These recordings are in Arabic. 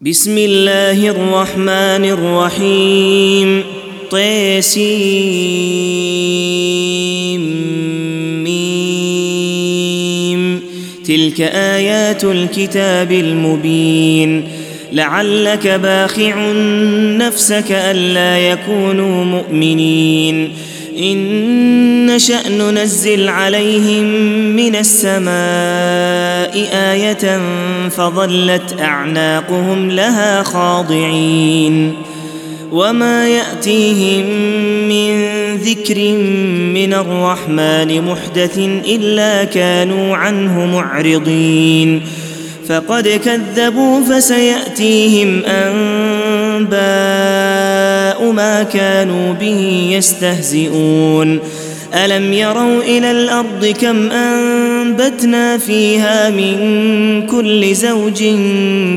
بسم الله الرحمن الرحيم طيسيم تلك ايات الكتاب المبين لعلك باخع نفسك الا يكونوا مؤمنين إن نشأ ننزل عليهم من السماء آية فظلت أعناقهم لها خاضعين وما يأتيهم من ذكر من الرحمن محدث إلا كانوا عنه معرضين فقد كذبوا فسيأتيهم انباء ما كانوا به يستهزئون. ألم يروا إلى الأرض كم أنبتنا فيها من كل زوج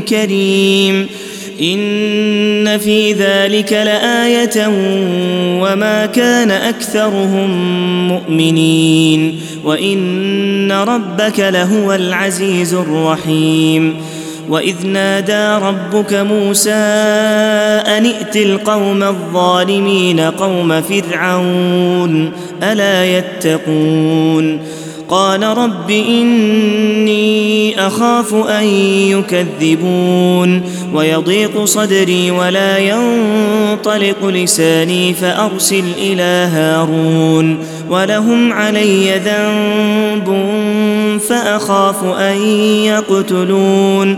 كريم. إن في ذلك لآية وما كان أكثرهم مؤمنين. وإن ربك لهو العزيز الرحيم. واذ نادى ربك موسى ان ائت القوم الظالمين قوم فرعون الا يتقون قال رب اني اخاف ان يكذبون ويضيق صدري ولا ينطلق لساني فارسل إلى هارون ولهم علي ذنب فاخاف ان يقتلون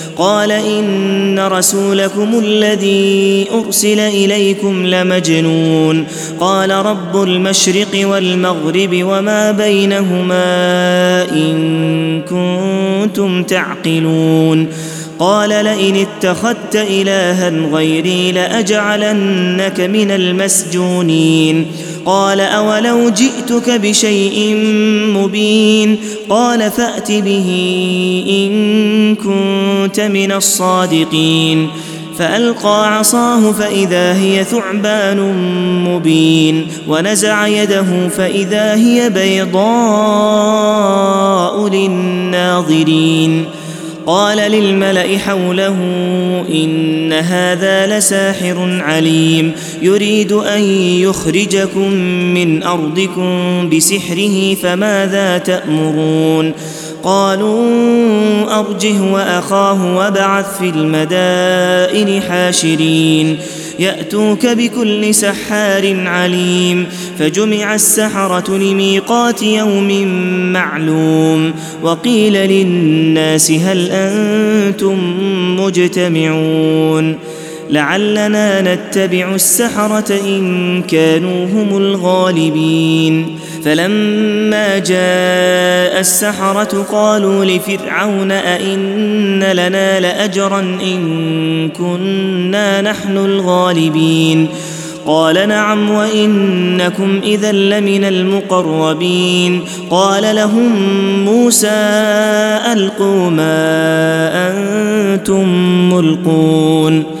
قال إن رسولكم الذي أرسل إليكم لمجنون. قال رب المشرق والمغرب وما بينهما إن كنتم تعقلون. قال لئن اتخذت إلها غيري لأجعلنك من المسجونين. قال أولو جئتك بشيء مبين. قال فأت به إن كنت من الصادقين. فألقى عصاه فإذا هي ثعبان مبين ونزع يده فإذا هي بيضاء للناظرين. قال للملأ حوله إن هذا لساحر عليم يريد أن يخرجكم من أرضكم بسحره فماذا تأمرون قالوا أرجه وأخاه وابعث في المدائن حاشرين. يأتوك بكل سحار عليم. فجمع السحرة لميقات يوم معلوم. وقيل للناس هل أنتم مجتمعون. لعلنا نتبع السحرة إن كانوا هم الغالبين. فلما جاء السحرة قالوا لفرعون أئن لنا لأجرا إن كنا نحن الغالبين. قال نعم وإنكم إذا لمن المقربين. قال لهم موسى ألقوا ما أنتم ملقون.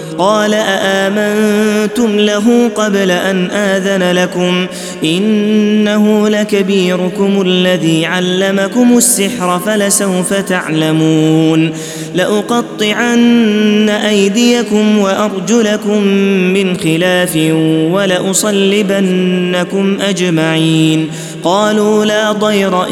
قال أآمنتم له قبل أن آذن لكم إنه لكبيركم الذي علمكم السحر فلسوف تعلمون لأقطعن أيديكم وأرجلكم من خلاف ولأصلبنكم أجمعين قالوا لا ضير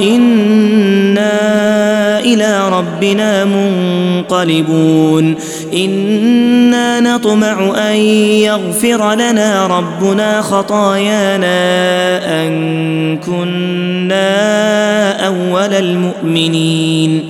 إلى ربنا منقلبون. إنا نطمع أن يغفر لنا ربنا خطايانا أن كنا أول المؤمنين.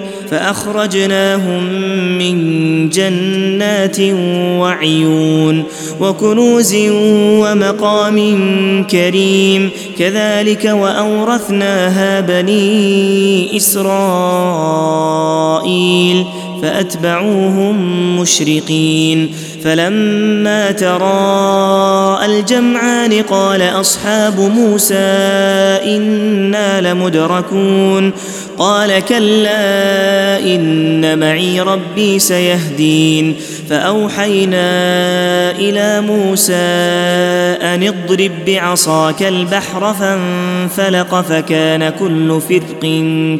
فأخرجناهم من جنات وعيون وكنوز ومقام كريم. كذلك وأورثناها بني إسرائيل فأتبعوهم مشرقين. فلما تراءى الجمعان قال أصحاب موسى إنا لمدركون. قال كلا إن معي ربي سيهدين فأوحينا إلى موسى أن اضرب بعصاك البحر فانفلق فكان كل فرق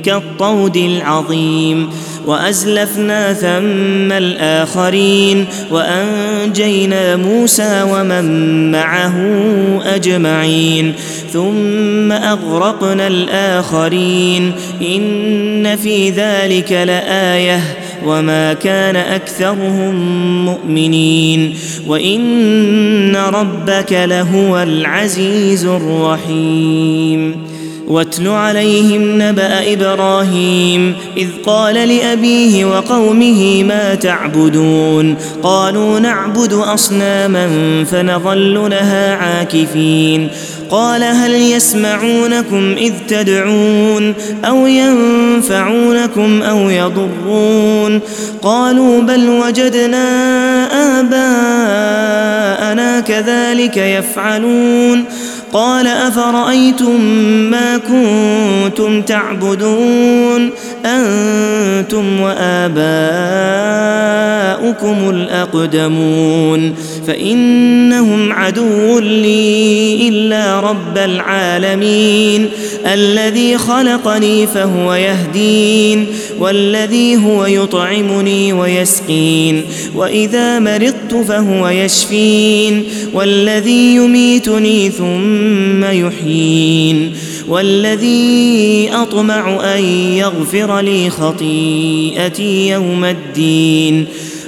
كالطود العظيم وأزلفنا ثم الآخرين وأنجينا موسى ومن معه أجمعين ثم أغرقنا الآخرين. إن في ذلك لآية. وما كان أكثرهم مؤمنين. وإن ربك لهو العزيز الرحيم. واتل عليهم نبأ إبراهيم إذ قال لأبيه وقومه ما تعبدون قالوا نعبد أصناما فنظل لها عاكفين قال هل يسمعونكم إذ تدعون أو ينفعونكم أو يضرون قالوا بل وجدنا آباءنا كذلك يفعلون قال أفرأيتم ما كنتم تعبدون؟ أنتم وآباؤكم الأقدمون. فإنهم عدو لي إلا رب العالمين. الذي خلقني فهو يهدين والذي هو يطعمني ويسقين وإذا مرضت فهو يشفين والذي يميتني ثم يحيين والذي أطمع أن يغفر لي خطيئتي يوم الدين.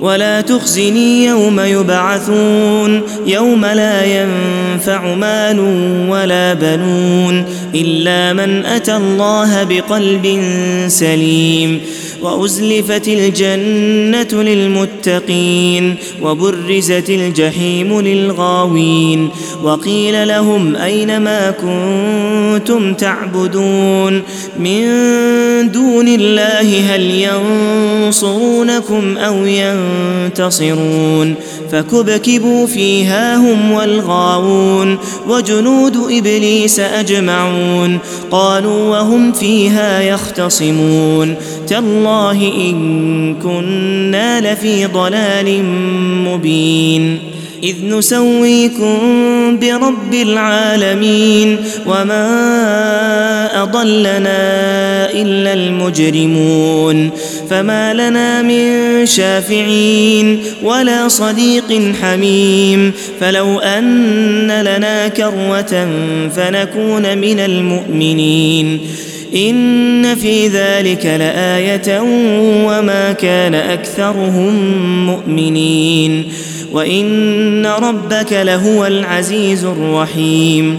ولا تخزني يوم يبعثون يوم لا ينفع مال ولا بنون إلا من أتى الله بقلب سليم وأزلفت الجنة للمتقين وبرزت الجحيم للغاوين وقيل لهم أين ما كنتم تعبدون من دون الله هل ينصرونكم أو ينتصرون فكبكبوا فيها هم والغاوون وجنود إبليس أجمعون قالوا وهم فيها يختصمون تالله إن كنا لفي ضلال مبين. إذ نسويكم برب العالمين وما أضلنا إلا المجرمون. فما لنا من شافعين ولا صديق حميم. فلو أن لنا كروه فنكون من المؤمنين. إن في ذلك لآية وما كان أكثرهم مؤمنين وإن ربك لهو العزيز الرحيم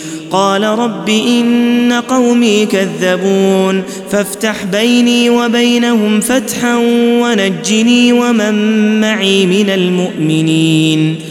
قال رب إن قومي كذبون فافتح بيني وبينهم فتحا ونجني ومن معي من المؤمنين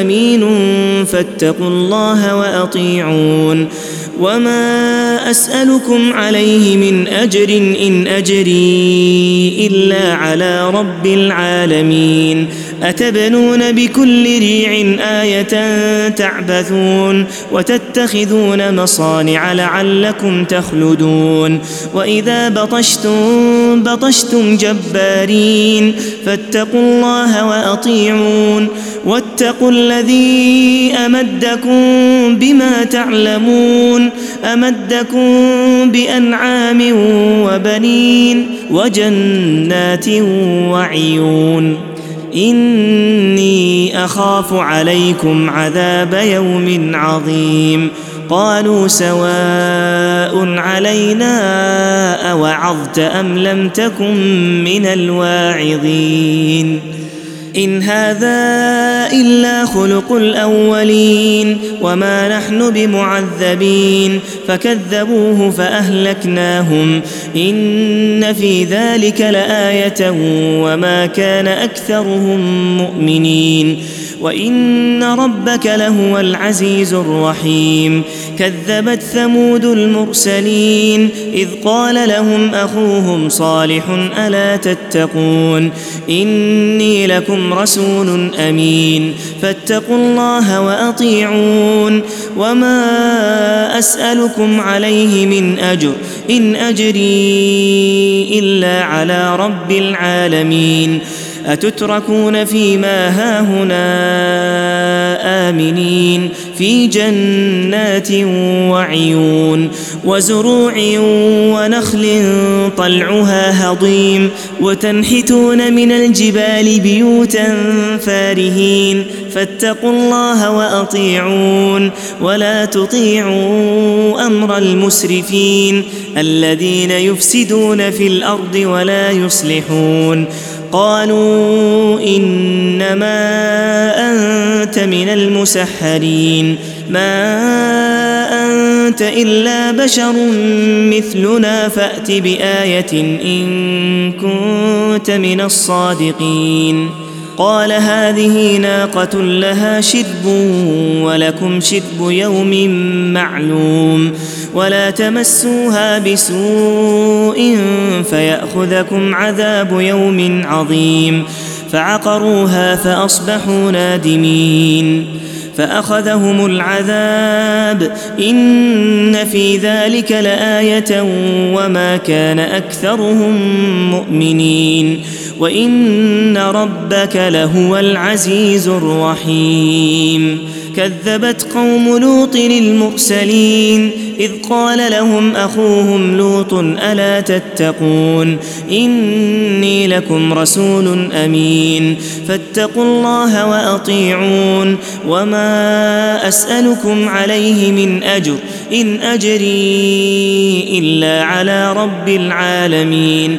أمين فاتقوا الله وأطيعون وما أسألكم عليه من أجر إن أجري إلا على رب العالمين أتبنون بكل ريع آية تعبثون وتتخذون مصانع لعلكم تخلدون وإذا بطشتم بطشتم جبارين فاتقوا الله وأطيعون واتقوا الذي أمدكم بما تعلمون أمدكم بأنعام وبنين وجنات وعيون إني أخاف عليكم عذاب يوم عظيم. قالوا سواء علينا أوعظت أم لم تكن من الواعظين. إن هذا إلا خلق الأولين وما نحن بمعذبين فكذبوه فأهلكناهم إن في ذلك لآية وما كان أكثرهم مؤمنين وإن ربك لهو العزيز الرحيم. كذبت ثمود المرسلين إذ قال لهم أخوهم صالح ألا تتقون؟ إني لكم رسول أمين. فاتقوا الله وأطيعون. وما أسألكم عليه من أجر. إن أجري إلا على رب العالمين. أتتركون فيما هاهنا آمنين في جنات وعيون وزروع ونخل طلعها هضيم وتنحتون من الجبال بيوتا فارهين فاتقوا الله وأطيعون ولا تطيعوا أمر المسرفين الذين يفسدون في الأرض ولا يصلحون قالوا إنما أنت من المسحرين. ما أنت إلا بشر مثلنا فأت بآية إن كنت من الصادقين. قال هذه ناقة لها شرب ولكم شرب يوم معلوم. ولا تمسوها بسوء فيأخذكم عذاب يوم عظيم. فعقروها فأصبحوا نادمين. فأخذهم العذاب. إن في ذلك لآية وما كان أكثرهم مؤمنين. وإن ربك لهو العزيز الرحيم. كذبت قوم لوط المرسلين إذ قال لهم أخوهم لوط ألا تتقون؟ إني لكم رسول أمين فاتقوا الله وأطيعون. وما أسألكم عليه من أجر إن أجري إلا على رب العالمين.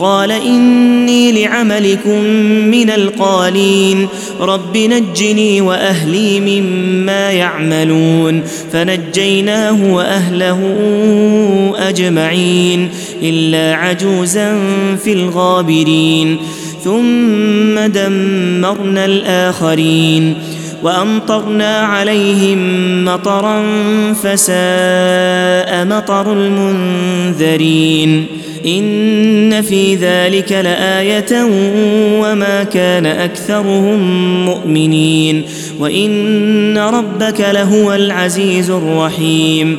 قال إني لعملكم من القالين. رب نجني وأهلي مما يعملون. فنجيناه وأهله أجمعين. إلا عجوزا في الغابرين. ثم دمرنا الآخرين. وأمطرنا عليهم مطرا فساء مطر المنذرين. إن في ذلك لآية وما كان أكثرهم مؤمنين وإن ربك لهو العزيز الرحيم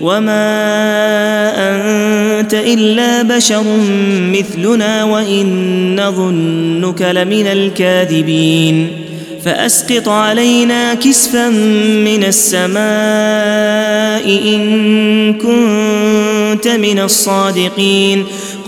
وما انت الا بشر مثلنا وان نظنك لمن الكاذبين فاسقط علينا كسفا من السماء ان كنت من الصادقين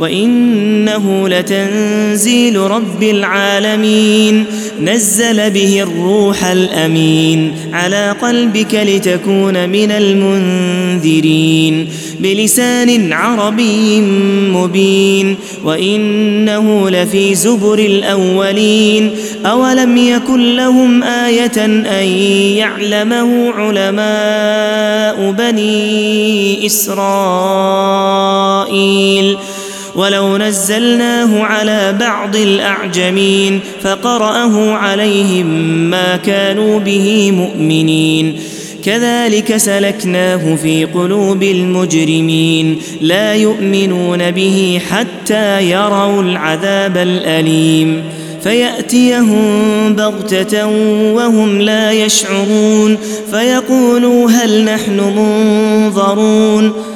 وإنه لتنزيل رب العالمين. نزل به الروح الأمين على قلبك لتكون من المنذرين. بلسان عربي مبين. وإنه لفي زبر الأولين. أولم يكن لهم آية أن يعلمه علماء بني إسرائيل؟ ولو نزلناه على بعض الأعجمين فقرأه عليهم ما كانوا به مؤمنين. كذلك سلكناه في قلوب المجرمين. لا يؤمنون به حتى يروا العذاب الأليم. فيأتيهم بغتة وهم لا يشعرون. فيقولوا هل نحن منظرون؟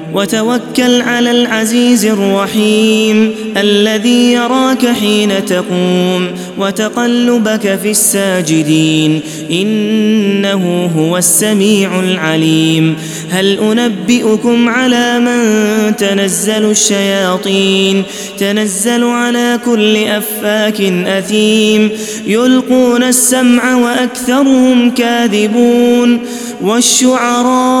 وتوكل على العزيز الرحيم الذي يراك حين تقوم وتقلبك في الساجدين إنه هو السميع العليم هل أنبئكم على من تنزل الشياطين تنزل على كل أفاك أثيم يلقون السمع وأكثرهم كاذبون والشعراء